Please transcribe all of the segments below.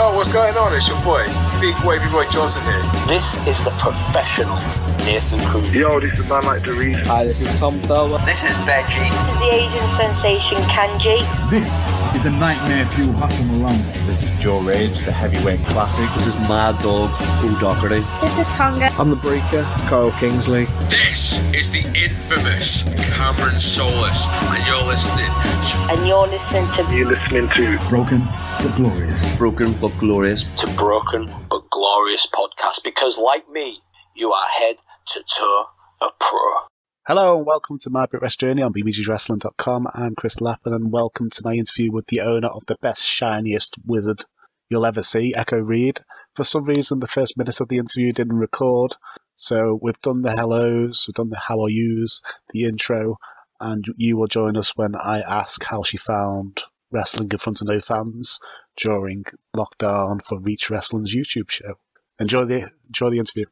Yo, what's going on? It's your boy, Big Wavy Roy Johnson here. This is the professional Nathan Cruz. Yo, this is man like Doris. Hi, this is Tom Thurber. This is Benji. This is the Asian sensation Kanji. This is the nightmare fuel Hassan Malone. This is Joe Rage, the heavyweight classic. This is Mad Dog O'Doherty. This is Tonga. I'm the Breaker, Carl Kingsley. This is the infamous Cameron Solis, and you're listening to. And you're listening to. You're listening to Broken but Glorious. Broken but Glorious. To Broken but Glorious podcast because, like me, you are head to toe a pro. Hello and welcome to My Brit Rest Journey on bbgwrestling.com. I'm Chris Lappin and welcome to my interview with the owner of the best, shiniest wizard you'll ever see, Echo Reed. For some reason, the first minute of the interview didn't record, so we've done the hellos, we've done the how are yous, the intro, and you will join us when I ask how she found wrestling in front of no fans during lockdown for Reach Wrestling's YouTube show. Enjoy the enjoy the interview.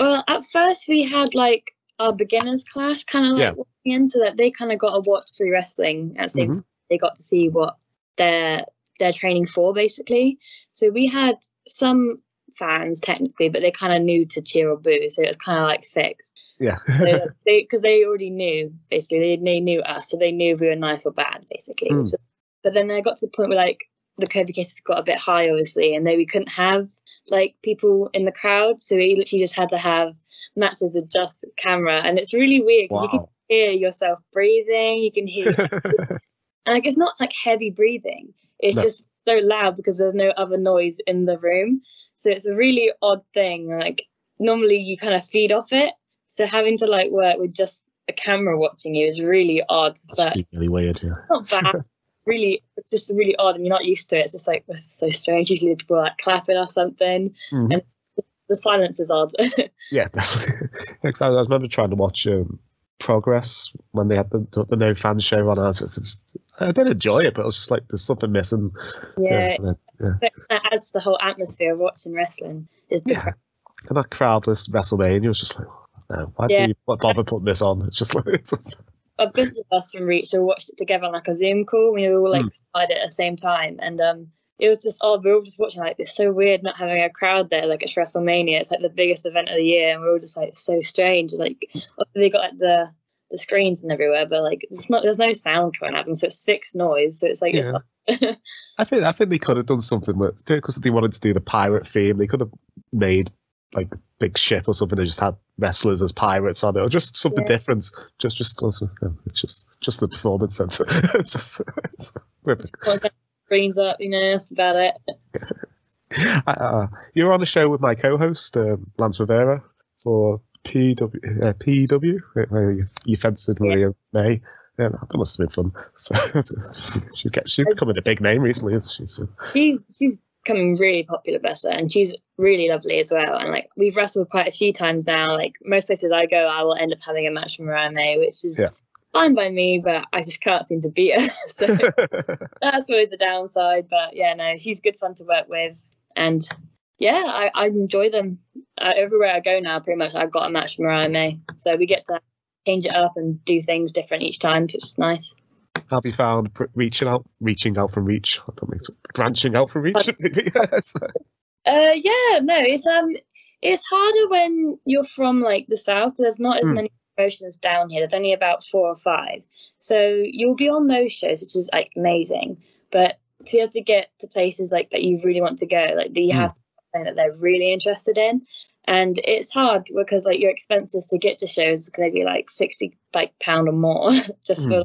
Well, at first we had like our beginners class, kind of like Yeah. walking in, so that they kind of got to watch free wrestling at the same Mhm. time. They got to see what they're they're training for, basically. So we had some fans technically, but they kind of new to cheer or boo, so it was kind of like fixed. Yeah. So they because they already knew basically they they knew us, so they knew if we were nice or bad, basically. Mm. So- but then they got to the point where like the COVID cases got a bit high, obviously, and then we couldn't have like people in the crowd, so we literally just had to have matches with just camera, and it's really weird 'cause you can hear yourself breathing, you can hear, and like it's not like heavy breathing, it's No. just so loud because there's no other noise in the room, so it's a really odd thing. Like normally you kind of feed off it, so having to like work with just a camera watching you is really odd, but really weird, yeah. not bad. really, just really odd, and you're not used to it. It's just like it's so strange. Usually people are like clapping or something, Mhm. and the silence is odd. Yeah, definitely. I, I remember trying to watch um, Progress when they had the, the no fan show on. I, just, I did enjoy it, but it was just like there's something missing. yeah, yeah. but that adds to the whole atmosphere of watching wrestling. Is the Yeah. And that crowdless WrestleMania was just like, no, why Yeah. do you bother putting this on? It's just like, it's just, a bunch of us from Reach all watched it together on like a Zoom call. We were all like beside at the same time, and um, it was just oh, we were all just watching like it's so weird not having a crowd there. Like it's WrestleMania, it's like the biggest event of the year, and we're all just like so strange. Like they got like the the screens and everywhere, but like it's not there's no sound coming out of them, so it's fixed noise. So it's like Yeah. it's like, I think I think they could have done something with because they wanted to do the pirate theme. They could have made like a big ship or something and just had wrestlers as pirates on it, or just something Yeah. different. Just just it's just just the performance center. it's just it's, screens up, you know, that's about it. uh, you're on a show with my co-host um, Lance Rivera for PW uh, PW where you, you fenced Mariah May. Yeah, that must have been fun. So she's get, she's becoming a big name recently. Isn't she? So, she's she's becoming really popular better and she's really lovely as well. And like we've wrestled quite a few times now. Like most places i go i will end up having a match mariah may which is Yeah. fine by me but i just can't seem to beat her. So that's always the downside but yeah no she's good fun to work with. And yeah i, I enjoy them. Uh, everywhere i go now pretty much i've got a match mariah may. So we get to change it up and do things different each time which is nice Have you found pr- reaching out, reaching out from reach? I don't mean branching out from reach. Yes. Uh, yeah, no, it's um, it's harder when you're from like the south. There's not as Hmm. many promotions down here. There's only about four or five, so you'll be on those shows, which is like amazing. But to be able to get to places like that you really want to go, like that you Hmm. have something that they're really interested in, and it's hard because like your expenses to get to shows are going to be like sixty like pound or more just for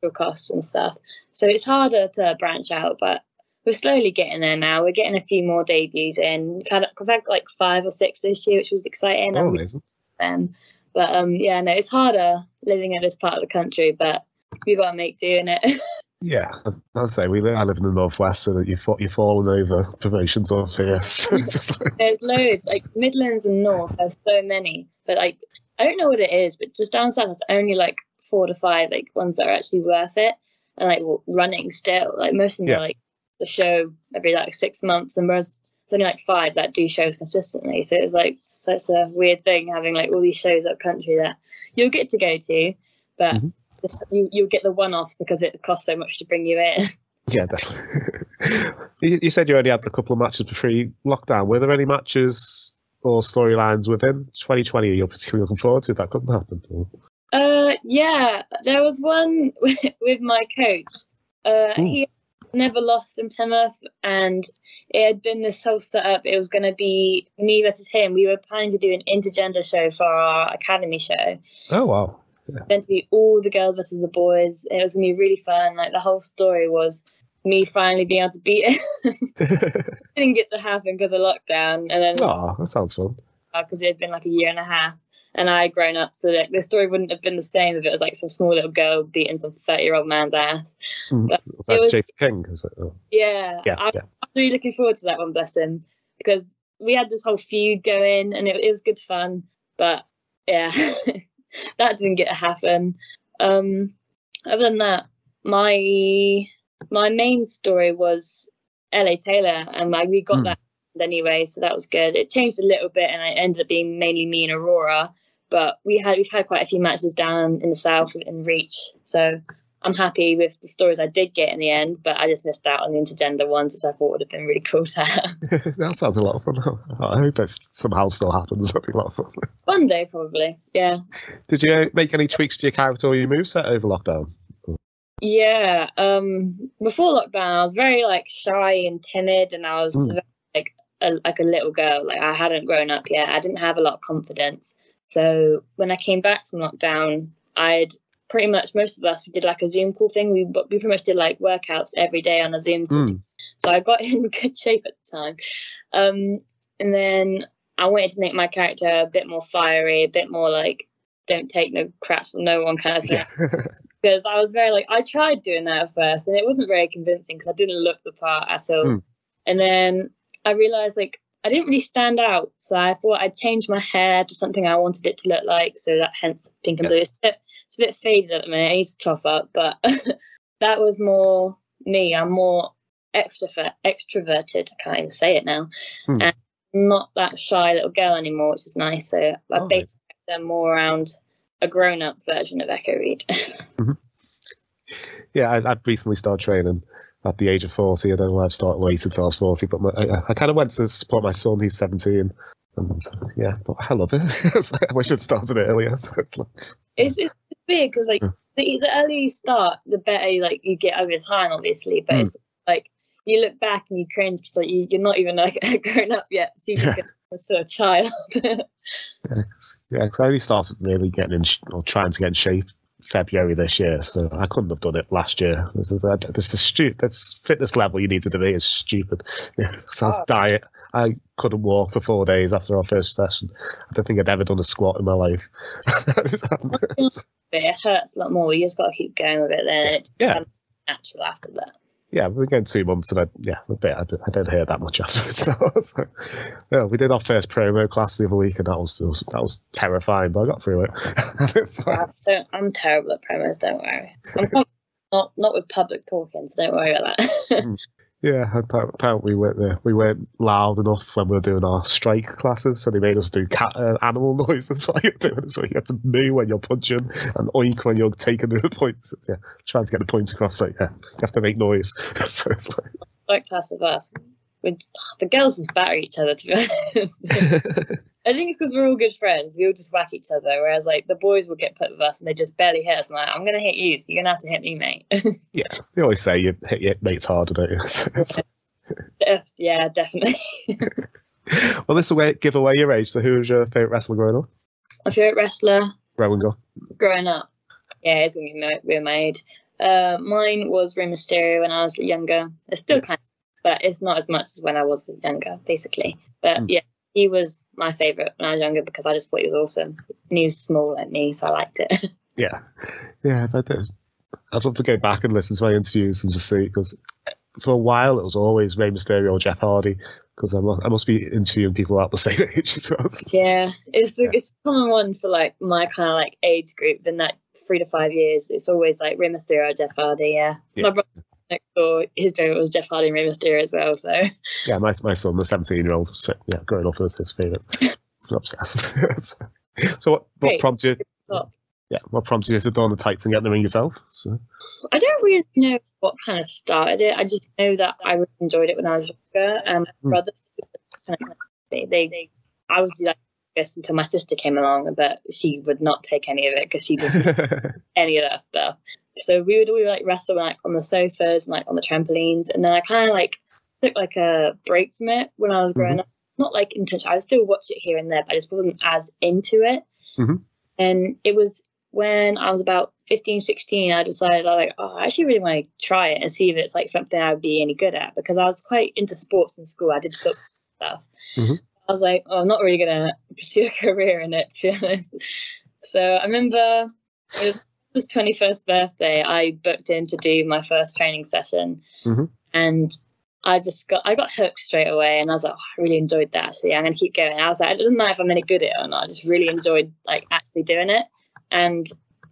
petrol costs and stuff. So it's harder to branch out, but we're slowly getting there now. We're getting a few more debuts in. We've had, we've had like five or six this year, which was exciting. Oh, amazing. um, but um, yeah, no, it's harder living in this part of the country, but we've got to make do in it. Yeah, I'll say we live, I live in the northwest, so that you fa- you're falling over promotions. So just like, There's loads, like Midlands and North. There's so many, but like I don't know what it is, but just down south, there's only like four to five like ones that are actually worth it, and like running still. Like most of them Yeah. are like the show every like six months, and whereas there's only like five that do shows consistently. So it's like such a weird thing having like all these shows up country that you'll get to go to, but Mhm. just, you you'll get the one offs because it costs so much to bring you in. yeah, definitely. you, you said you only had a couple of matches before lockdown. Were there any matches or storylines within 2020 you're particularly looking forward to that couldn't happen? Uh, yeah, there was one with my coach. Uh, he never lost in Plymouth, and it had been this whole setup. It was going to be me versus him. We were planning to do an intergender show for our academy show. Oh wow. Meant to be all the girls versus the boys. It was going to be really fun. Like the whole story was me finally being able to beat it didn't get to happen because of lockdown, and then oh, that sounds fun. because it had been like a year and a half and I had grown up, so that the story wouldn't have been the same if it was like some small little girl beating some thirty-year-old man's ass. Mm. But Was that was- Jason King? Is it? Oh. Yeah, Yeah, I'm, yeah. I'm really looking forward to that one. Bless him, because we had this whole feud going, and it, it was good fun. But yeah, that didn't get to happen. Um, other than that, my my main story was L.A. Taylor, and like we got Hmm. that anyway, so that was good. It changed a little bit, and it ended up being mainly me and Aurora. But we had we've had quite a few matches down in the south in Reach, so I'm happy with the stories I did get in the end. But I just missed out on the intergender ones, which I thought would have been really cool to have. that sounds a lot of fun. I hope that somehow still happens. That'd be a lot of fun. One day, probably. Yeah. Did you make any tweaks to your character or your moveset over lockdown? Yeah. Um. Before lockdown, I was very like shy and timid, and I was Mm. very, like a, like a little girl. Like I hadn't grown up yet. I didn't have a lot of confidence. So when I came back from lockdown, I'd pretty much most of us we did like a Zoom call thing. We we pretty much did like workouts every day on a Zoom call. Mm. So I got in good shape at the time. Um, and then I wanted to make my character a bit more fiery, a bit more like don't take no crap from no one kind of thing. Because I was very like I tried doing that at first, and it wasn't very convincing because I didn't look the part at all. Hmm. And then I realized like I didn't really stand out, so I thought I'd change my hair to something I wanted it to look like. So that hence pink and blue. It's a, bit, it's a bit faded at the minute. I need to tough up, but that was more me. I'm more extrovert, extroverted. I can't even say it now, Hmm. and not that shy little girl anymore, which is nice. So I Oh, based them more around a grown-up version of Echo Reed. yeah, I, I'd recently started training at the age of 40. I don't know why I've started waiting until I was 40, but my, I, I kind of went to support my son who's 17. And yeah, but I love it. I wish I'd started it earlier. So it's like, it's, it's weird because like the, the earlier you start, the better like you get over time, obviously. But Mm. it's like you look back and you cringe because like you, you're not even like grown up yet, so you just Yeah. get a sort of child. yeah, 'cause- yeah, I only started really getting in, sh- or trying to get in shape February this year, so I couldn't have done it last year. This is, that- this is stupid. This fitness level you need to do is stupid. So Oh. diet. I couldn't walk for four days after our first session. I don't think I'd ever done a squat in my life. it hurts a lot more. You just got to keep going with it. Then it Yeah. natural after that. Yeah, we've been going two months, and I, yeah, a bit. I, don't- I don't hear that much afterwards. So, yeah, we did our first promo class the other week, and that was that was terrifying, but I got through it. It's. I don't, I'm terrible at promos. Don't worry. Not not with public talking, so don't worry about that. Mm. Yeah, apparently we weren't. We weren't loud enough when we were doing our strike classes, so they made us do cat uh, animal noises while you're doing it. So you have to moo when you're punching and oink when you're taking the points. Yeah, trying to get the points across. Like, yeah, you have to make noise. so it's like, Like class of us, the girls just batter each other. To be honest, I think it's because we're all good friends. We all just whack each other. Whereas like the boys will get put with us and they just barely hit us. I'm like, I'm gonna hit you, so you're gonna have to hit me, mate. yeah, they always say you hit your mates harder, don't you? So it's like- Def- yeah, definitely. well, this will give away your age. So, who was your favorite wrestler growing up? My favorite wrestler Rowan go. growing up. Yeah, it's gonna be my, be my age. Uh, mine was Rey Mysterio when I was younger. It's still Yes. kind of, but it's not as much as when I was younger, basically. But Mm. yeah, he was my favorite when I was younger because I just thought he was awesome. And he was small like me, so I liked it. Yeah, yeah. I did, I'd love to go back and listen to my interviews and just see because for a while it was always Rey Mysterio or Jeff Hardy because I must, I must be interviewing people about the same age as well. yeah, it's Yeah. it's a common one for like my kind of like age group. In that three to five years, it's always like Rey Mysterio, Jeff Hardy. Yeah, Yeah. my brother next door, his favorite was Jeff Hardy and Rey Mysterio as well. So Yeah, my my son, the seventeen year old, so, yeah, growing up was his favorite. He's obsessed. so, what, what Great. prompted you? Yeah, what prompted you to don the tights and get in the ring yourself? So. I don't really know what kind of started it. I just know that I really enjoyed it when I was younger. And my Hmm. brother, they, they, they, I was like this until my sister came along, but she would not take any of it because she didn't any of that stuff. So we would would like wrestle like on the sofas and like on the trampolines, and then I kind of like took like a break from it when I was growing up. Not like intentional. I still watch it here and there, but I just wasn't as into it. Mhm. And it was when I was about 15, 16, I decided I was like, oh, I actually really want to try it and see if it's like something I would be any good at because I was quite into sports in school. I did stuff. Mhm. I was like, oh, I'm not really gonna pursue a career in it, to be honest. So I remember it was his 21st birthday. I booked in to do my first training session, Mhm. and I just got I got hooked straight away, and I was like, oh, I really enjoyed that. Actually, I'm gonna keep going. I was like, it doesn't matter if I'm any good at it or not. I just really enjoyed like actually doing it, and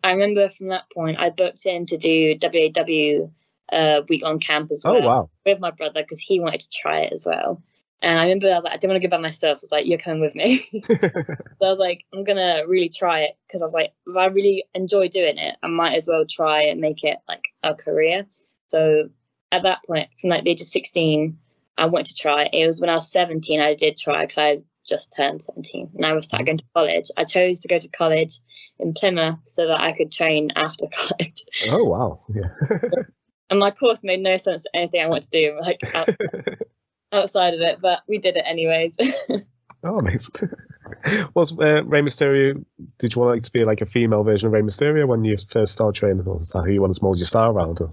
I remember from that point, I booked in to do WAW uh, week on camp as well Oh wow. with my brother because he wanted to try it as well. And I remember I was like, I didn't want to go by myself. So I was like, you're coming with me. so I was like, I'm going to really try it because I was like, if I really enjoy doing it, I might as well try and make it like a career. So at that point, from like the age of 16, I wanted to try. it. Was when I was 17, I did try because I just turned 17 and I was starting going to college. I chose to go to college in Plymouth so that I could train after college. Oh wow. Yeah. And my course made no sense to anything I wanted to do, like outside of it, but we did it anyways. oh, amazing. Was uh, Rey Mysterio? Did you want like to be like a female version of Rey Mysterio when you first started training, or was that who you wanted to mold your style around? Or?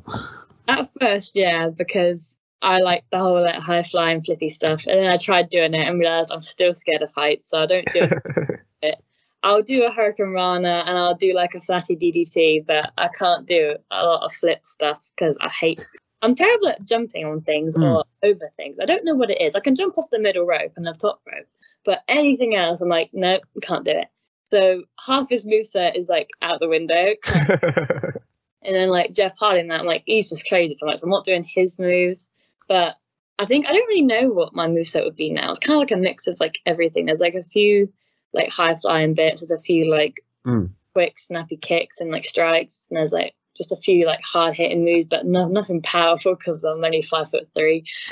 At first, yeah, because I like the whole like high flying flippy stuff, and then I tried doing it and realized I'm still scared of heights, so I don't do it. I'll do a Hurricanrana and I'll do like a flashy DDT, but I can't do a lot of flip stuff because I hate. I'm terrible at jumping on things Mm. or over things. I don't know what it is. I can jump off the middle rope and the top rope, but anything else, I'm like, nope, can't do it. So half his moveset is like out the window. And then like Jeff Hardy, that I'm like, he's just crazy. So I'm like, I'm not doing his moves. But I think I don't really know what my moveset would be now. It's kind of like a mix of like everything. There's like a few like high flying bits. There's a few like Mm. quick snappy kicks and like strikes. And there's like just a few like hard hitting moves, but no, nothing powerful because I'm only five foot three.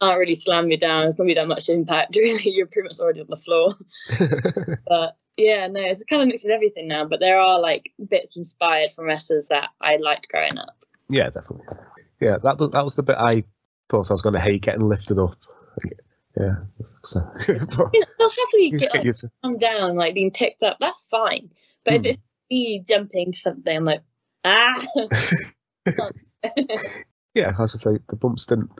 Can't really slam me down. It's not be that much impact. Really, you're pretty much already on the floor. but yeah, no, it's kind of mix of everything now. But there are like bits inspired from wrestlers that I liked growing up. yeah, definitely. Yeah, that was- that was the bit I thought I was going to hate getting lifted up. Yeah. So, but You know, I'll happily you get get like, calm down, like being picked up. That's fine. But Hmm. if it's me jumping to something, I'm like, ah. Yeah, I was just like the bumps didn't.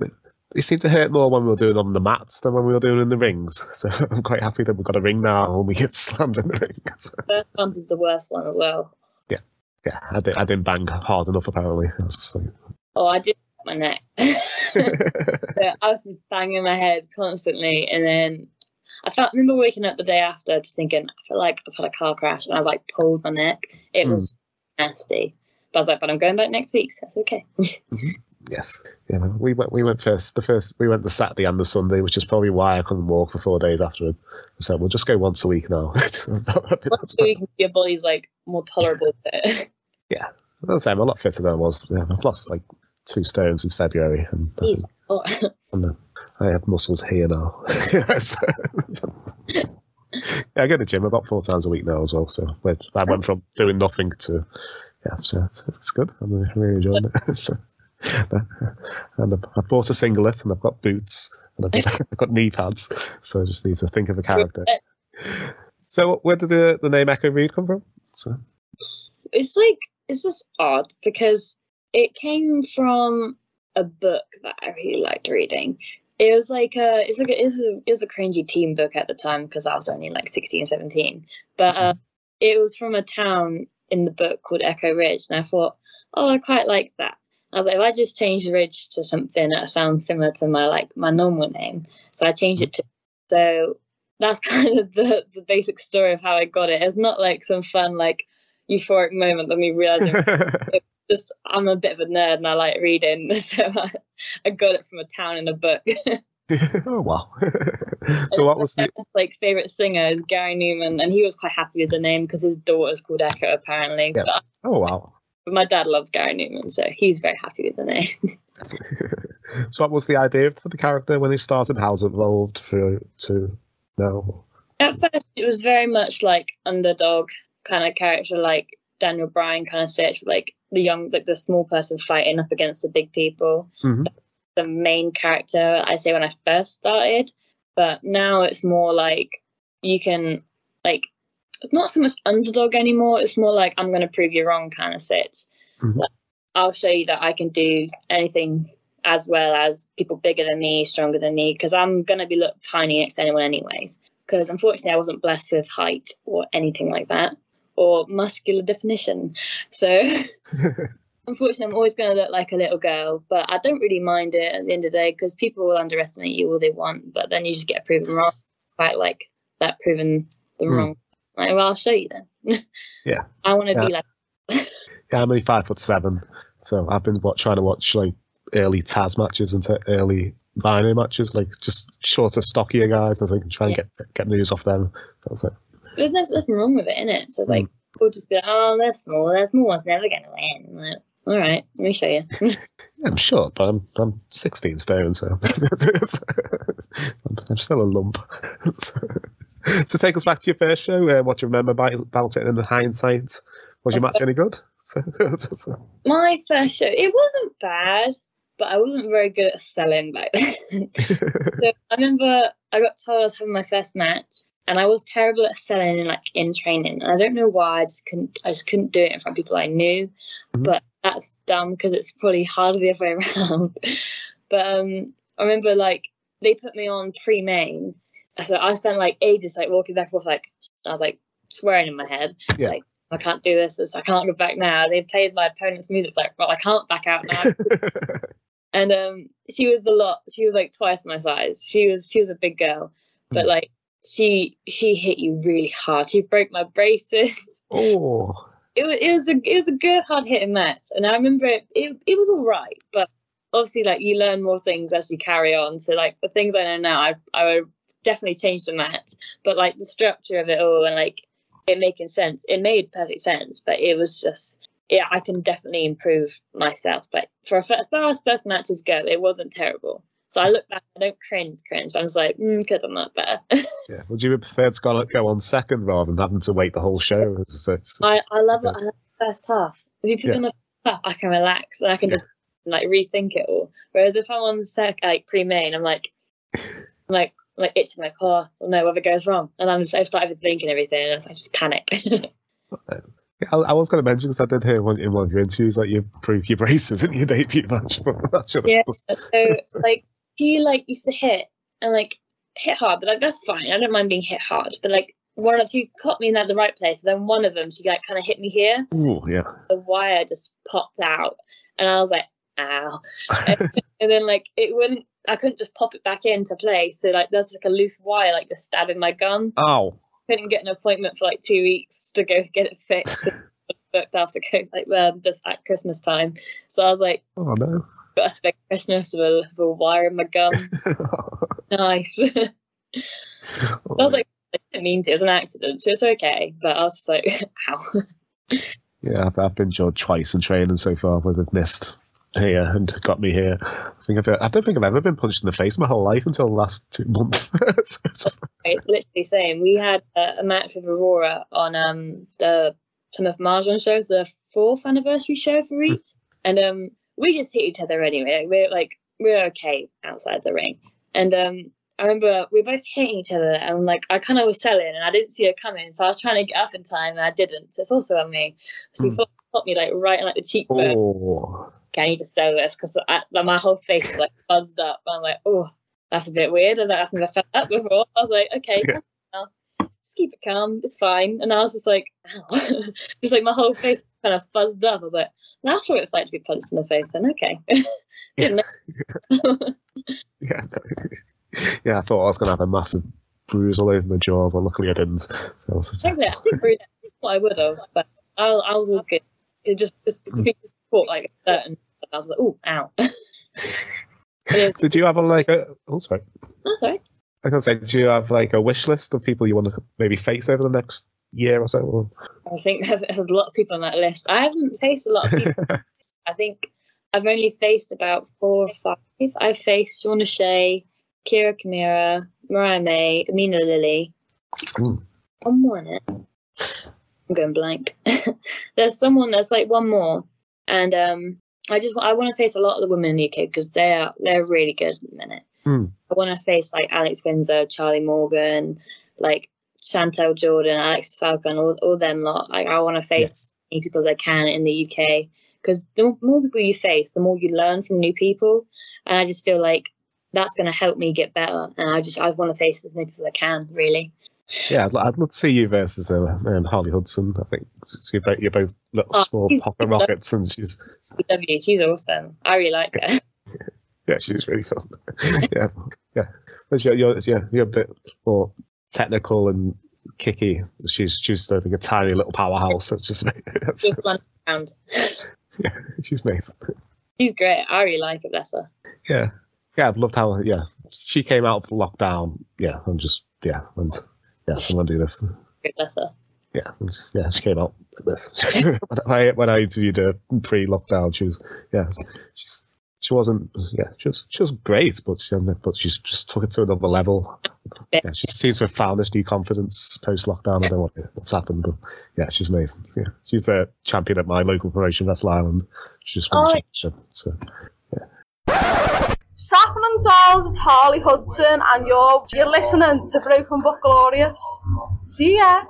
They seemed to hurt more when we were doing on the mats than when we were doing in the rings. So I'm quite happy that we've got a ring now and we get slammed in the ring. First bump is the worst one as well. yeah, I, did, I didn't bang hard enough apparently. I was just like, Oh, I just my neck. I was banging my head constantly, and then I felt. remember waking up the day after, just thinking, I feel like I've had a car crash, and I like pulled my neck. It Hmm. was nasty. But I was like, but I'm going back next week, so that's okay. yes, yeah. no, We went. We went first. The first we went the Saturday and the Sunday, which is probably why I couldn't walk for four days afterward. So we'll just go once a week now. Once a week, your body's like more tolerable. to it. That's I'm a lot fitter than I was. Yeah, I've lost like two stones since February, and I, think, Oh, and, uh, I have muscles here now. So- yeah, I go to the gym about four times a week now as well. So I went from doing nothing to yeah, so it's, it's good. I'm really, enjoying it. so, and I've, I've bought a singlet and I've got boots and I've got, I've got knee pads. So I just need to think of a character. So where did the, the name Echo Reed come from? So it's like it's just odd because it came from a book that I really liked reading. It was like a it's like a, it was a, it was a cringy teen book at the time because I was only like 16 17 but uh, it was from a town in the book called Echo Ridge and I thought oh I quite like that I was like if I just change Ridge to something that sounds similar to my like my normal name so I changed it to so that's kind of the the basic story of how I got it it's not like some fun like euphoric moment that me realizing just I'm a bit of a nerd and I like reading, so I, I got it from a town in a book. oh wow. so what was the? like favorite singer is Gary Numan, and he was quite happy with the name because his daughter's called Echo apparently. Yeah. But, Oh wow. but my dad loves Gary Numan, so he's very happy with the name. so what was the idea for the character when he started? How's it evolved for to now? At first, it was very much like underdog kind of character, like Daniel Bryan kind of search for like the young, like the small person fighting up against the big people. Mhm. The main character, I say when I first started, but now it's more like you can like it's not so much underdog anymore. It's more like I'm going to prove you wrong kind of sit. Mhm. Like, I'll show you that I can do anything as well as people bigger than me, stronger than me, because I'm going to be looked tiny next to anyone anyways. Because unfortunately, I wasn't blessed with height or anything like that, or muscular definition. So unfortunately, I'm always going to look like a little girl, but I don't really mind it at the end of the day because people will underestimate you all they want, but then you just get proven wrong. Quite like that proven the Hmm. wrong. Like, well, I'll show you then. Yeah. I want to Yeah. be like. Yeah, I'm only five foot seven, so I've been what, trying to watch like early Taz matches and t- early Rhino matches, like just shorter, stockier guys. I think and try and Yeah. get get news off them. So I was like, There's nothing wrong with it, innit? So like, we'll just be like, oh, they're small. They're small one's never going to win. Like, all right, let me show you. I'm short, but I'm I'm 16 stone, so I'm, still a lump. so take us back to your first show. Uh, what do you remember about, about it in the hindsight? Was your match any good? So, My first show, it wasn't bad, but I wasn't very good at selling back then. so I remember I got told I was having my first match, and I was terrible at selling in like in training. And I don't know why. I just couldn't. I just couldn't do it in front of people I knew. Mhm. But that's dumb because it's probably harder the other way around. but um, I remember like they put me on pre-main, so I spent like ages like walking back and forth, like I was like swearing in my head. It's Yeah. like I can't do this. this- I can't go back now. They played my opponent's music. It's like, well, I can't back out now. and um, she was a lot. She was like twice my size. She was she was a big girl, but Mm. like she she hit you really hard. She broke my braces. oh, It was it was a it was a good hard hitting match, and I remember it. It, it was all right, but obviously like you learn more things as you carry on. So like the things I know now, I I would definitely change the match. But like the structure of it all and like it making sense, it made perfect sense. But it was just yeah, I can definitely improve myself. But for a first, as far as first matches go, it wasn't terrible. So I look back, I don't cringe, cringe. But I was like, mm, could have done that better. yeah. Would you have preferred to go, on second rather than having to wait the whole show? It's- it's- I, I love it. I love the first half. If you put Yeah. me on the first half, I can relax and I can just like rethink it all. Whereas if I'm on the sec like pre-main, I'm like, I'm like, like itching like, oh no, whatever goes wrong, and I'm just I start overthinking everything, and I just panic. I, I was going to mention because I did hear one, in one of your interviews that you broke your braces in your debut match. Yeah. so like, you like used to hit and like hit hard? But like that's fine. I don't mind being hit hard. But like one or two caught me in that the right place. Then one of them, she like kind of hit me here. Ooh, yeah. The wire just popped out, and I was like, ow. and, and then like it wouldn't. I couldn't just pop it back into place. So like there's like a loose wire like just stabbing my gun. Ow. Couldn't get an appointment for like two weeks to go get it fixed. Booked after like um, just at Christmas time. So I was like, Oh no. Got a spec Christmas with a, with a wire in my gum. nice. I was like, I didn't mean to. It was an accident, so it's okay. But I was just like, ow. yeah, I've, I've been injured twice in training so far where they've missed here and got me here. I think I've, I don't think I've ever been punched in the face my whole life until the last two months. It's just- Right, literally same. We had a, a match with Aurora on um the Plymouth Mahjong show, the fourth anniversary show for Reach, and um we just hit each other anyway. We're like we're okay outside the ring, and um I remember we were both hitting each other, and like I kind of was selling, and I didn't see her coming, so I was trying to get up in time, and I didn't. So it's also on me. So he Hmm. thought popped me like right in like the cheekbone. oh. Okay, I need to sell this because like, my whole face was like buzzed up. I'm like, oh, that's a bit weird. I don't think I felt that before. I was like, okay, Yeah. just keep it calm. It's fine. And I was just like, ow. just like my whole face kind of fuzzed up. I was like, that's what it's like to be punched in the face. Then okay, Didn't. Yeah, no. yeah, I thought I was going to have a massive bruise all over my jaw, but luckily I didn't. I I think really, I think I would have, but I, I was all good. It just just Mm. caught like a certain. I was like, oh, ow. So do you have a like a? Oh, sorry. That's all right. I can say, do you have like a wish list of people you want to maybe face over the next year or so? I think there's, there's a lot of people on that list. I haven't faced a lot of people. I think I've only faced about four or five. I've faced Shauna Shea, Kira Kamira, Mariah May, Amina Lily. Ooh. One more in it. I'm going blank. there's someone that's like one more, and um, I just I want to face a lot of the women in the UK because they are they're really good at the minute. Hmm. I want to face like Alex Windsor, Charlie Morgan, like Chantel Jordan, Alex Falcon, all, all them lot. Like I want to face as many people as I can in the UK because the more- people you face, the more you learn from new people, and I just feel like that's going to help me get better. And I just I want to face as many people as I can, really. Yeah, I'd, I'd love to see you versus uh, um, Harley Hudson. I think so you're, both, you're both little Oh, small pocket rockets, and she's she's awesome. I really like her. yeah, she's really fun. yeah, yeah. But you're, you're yeah you're a bit more technical and kicky. She's she's think a tiny little powerhouse. It's just that's, Just run around. yeah, she's amazing. She's great. I really like her. Bless her. Yeah, yeah. I've loved how yeah she came out of lockdown. Yeah, I'm just yeah and yeah I'm gonna do this. Great, bless her. Yeah, just- yeah. She came out like this. when I when I interviewed her pre-lockdown, she was yeah she's. She wasn't, yeah. She was, she was great, but she, but she's just took it to another level. Yeah, she seems to have found this new confidence post lockdown. I don't know what, what's happened, but yeah, she's amazing. Yeah, she's the champion at my local promotion, Wrestle Island. She just won the Oh. championship. So yeah Sapping and Dolls, it's Harley Hudson, and you're you're listening to Broken But Glorious. See ya.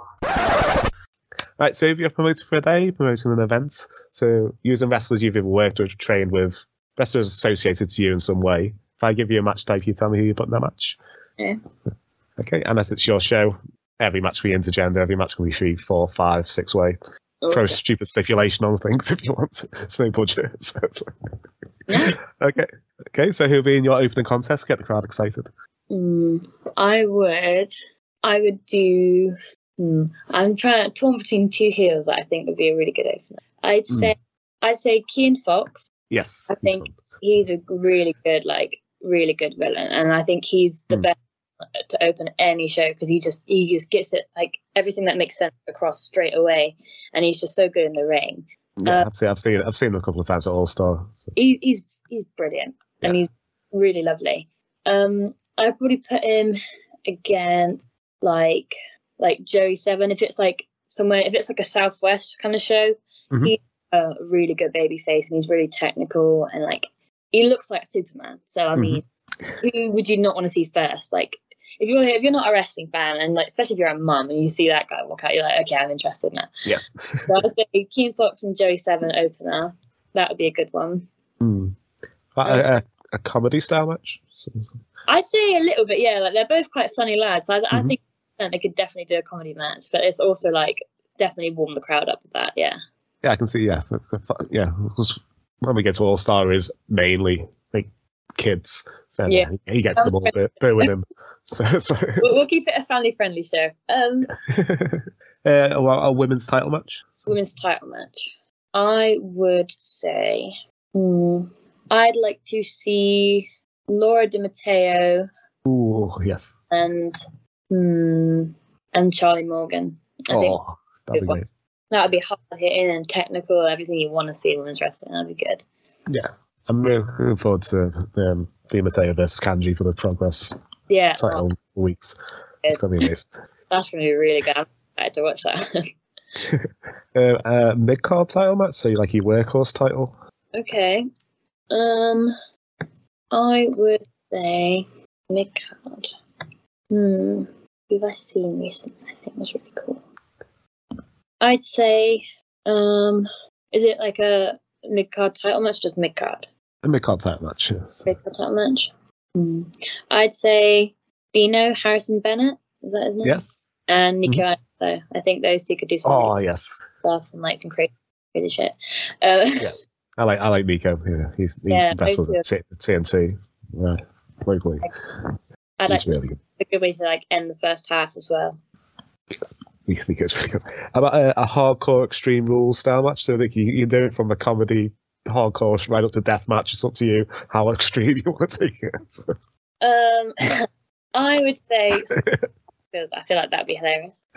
Right, so if you're promoted for a day, promoting an event, so using wrestlers you've ever worked or trained with, wrestlers associated to you in some way. If I give you a match type, you tell me who you put in that match. Yeah. Okay, unless it's your show, every match can be intergender, every match can be three, four, five, six way. Throw a stupid stipulation on things if you want. It's no budget. So it's like- okay, okay. So who'll be in your opening contest? Get the crowd excited. Mm, I would. I would do. Hmm, I'm trying to torn between two heels that I think would be a really good opener. I'd Hmm. say. I'd say Kean Fox. Yes. I think he's a really good, like, really good villain, and I think he's the Hmm. best to open any show because he just he just gets it like everything that makes sense across straight away, and he's just so good in the ring. Yeah, Uh, I've seen, I've seen, I've seen him a couple of times at All Star. So. he, he's he's brilliant and he's really lovely. Um, I'd probably put him against like like Joey Seven if it's like somewhere if it's like a Southwest kind of show. Mhm. He's a really good baby face and he's really technical and like he looks like Superman. So I mean, who would you not want to see first? Like if you're if you're not a wrestling fan and like especially if you're a mum and you see that guy walk out, you're like, okay, I'm interested now. Yes. So I'd say Keen Fox and Joey Seven opener. That would be a good one. Hmm. A, a, a comedy style match. I'd say a little bit, yeah. Like they're both quite funny lads. I, I Mhm. think they could definitely do a comedy match, but it's also like definitely warm the crowd up with that. Yeah, Yeah, I can see. Yeah, yeah. When we get to All Star, is mainly like kids. So yeah, he, gets them all. They're, they're with him. So, so we'll, we'll keep it a family-friendly show. Um, uh, well, a women's title match. women's title match. I would say, hmm, I'd like to see Laura Di Matteo Ooh, yes. and hmm, and Charlie Morgan. I think Oh, that'd be great. That would be hard hitting and technical, everything you want to see in women's wrestling. That'd be good. Yeah, I'm really looking forward to um, Di Matteo versus Kanji for the Progress Yeah, title oh, weeks. It's gonna be amazing. that's going to be really good. I'm excited to watch that. Uh, uh, mid card title match, so you like your workhorse title. Okay. Um, I would say mid card. Hmm. Who have I seen recently? I think was really cool. I'd say, um, is it like a mid card title match? Just mid card. A mid card title match. yeah. So- Mid card title match. Hmm. I'd say Bino Harrison Bennett. Is that his name? Yes. And Nico. Anso. I think those two could do some Oh yes. stuff and like some crazy, crazy shit. Uh, Yeah. I like I like Nico. Yeah, he's he Yeah, wrestles at T- TNT. Right, locally. I'd He's like really good. a good way to like end the first half as well. He, he gets really good. How about a, a hardcore extreme rules style match? So that you, you do it from a comedy hardcore, right up to death match. It's up to you how extreme you want to take it. Um, I would say because I feel like that'd be hilarious.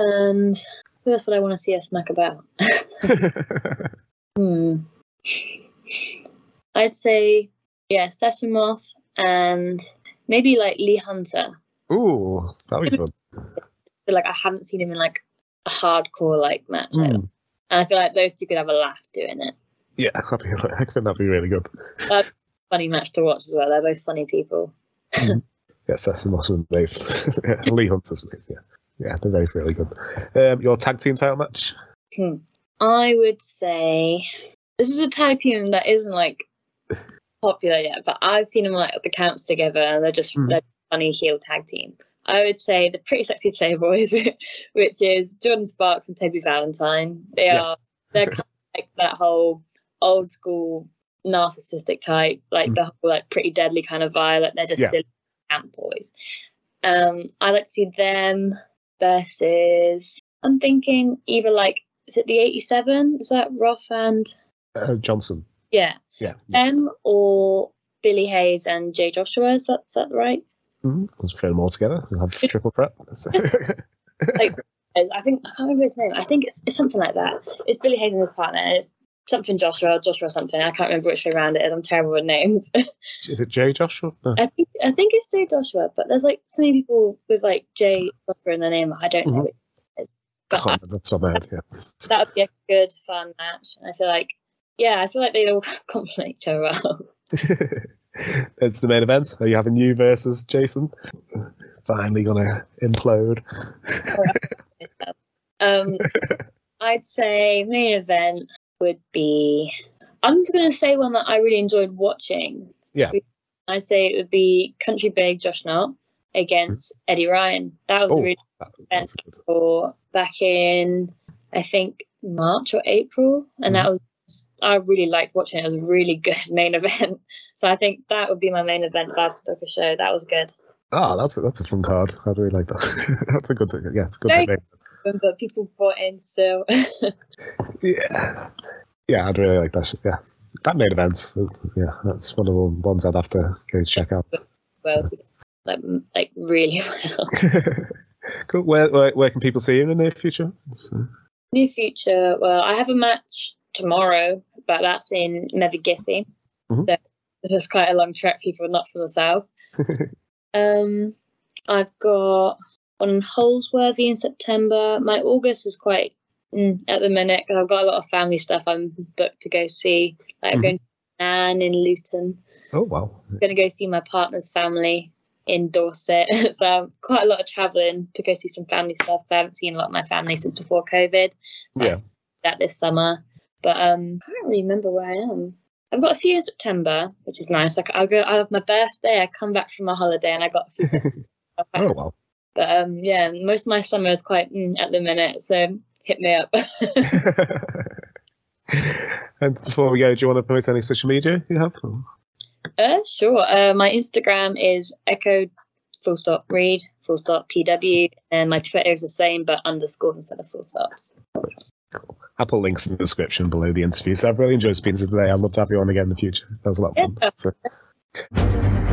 And who else would I want to see us smack about? hmm. I'd say yeah, Session Moth and maybe like Lee Hunter. Ooh, that'd be fun. Feel like I haven't seen him in like a hardcore like match, Mm. and I feel like those two could have a laugh doing it. Yeah, I think that'd be really good. A funny match to watch as well. They're both funny people. Yeah, Session Moth was based. yeah, Lee Hunter's based, yeah. Yeah, they're both really good. Um, your tag team title match? Hmm. I would say this is a tag team that isn't like popular yet, but I've seen them like at the counts together, and they're just Mhm. they're a funny heel tag team. I would say the Pretty Sexy Playboys, which is Jordan Sparks and Toby Valentine. They are Yes. they're kind of like that whole old school narcissistic type, like the whole like pretty deadly kind of vibe. Like they're just Yeah. silly camp boys. Um, I like to see them versus. I'm thinking either like is it the '87? Is that Roth and Uh, Johnson. yeah Yeah. them or Billy Hayes and Jay Joshua? Is that is that right? Mm-hmm. Let's throw them all together. We'll have triple threat. Like I think I can't remember his name. I think it's, it's something like that. It's Billy Hayes and his partner. And it's something Joshua, Joshua something. I can't remember which way around it is. I'm terrible with names. Is it Jay Joshua? No. I think I think it's Jay Joshua, but there's like so many people with like Jay Joshua in their name. I don't know Mhm. which it is. I But can't remember off the top of my head, yeah. that would be a good fun match. And I feel like yeah, I feel like they'd all complement each other well. It's the main event. Are you having you versus Jason? Finally gonna implode. Um, I'd say main event would be. I'm just going to say one that I really enjoyed watching. Yeah. I'd say it would be Country Big Josh Knott against Eddie Ryan. That was Oh, a really that- good event for back in, I think March or April, and that was. I really liked watching it. It was a really good main event. So I think that would be my main event if I have to book a show. That was good. Ah, that's a, that's a fun card. I really like that. that's a good thing. Yeah, it's a good Very thing. But people brought in still. Yeah, yeah, I'd really like that. Yeah, that main event. Yeah, that's one of the ones I'd have to go check out. well, like, like really well. cool. Where, where where can people see you in the near future? So- Near future, well, I have a match tomorrow, but that's in Mevagissey. Mhm. So it's quite a long trek for people not from the south. um, I've got on in Holsworthy in September. My August is quite mm, at the minute 'cause I've got a lot of family stuff I'm booked to go see. Like I'm Mhm. going to Anne in Luton. oh wow. I'm going to go see my partner's family in Dorset. so I'm quite a lot of travelling to go see some family stuff. So I haven't seen a lot of my family since before COVID. So Yeah. that this summer. But um, I can't really remember where I am. I've got a few in September, which is nice. Like I'll go. I have my birthday. I come back from my holiday, and I got a few. Oh wow. But um, yeah, most of my summer is quite mm, at the minute. So hit me up. and before we go, do you want to promote any social media you have? Uh, sure. Uh, my Instagram is echo full stop read full stop pw, and my Twitter is the same but underscore instead of full stop. I'll put links in the description below the interview. So I've really enjoyed speaking to today. I'd love to have you on again in the future. That was a lot of Yeah. fun. So.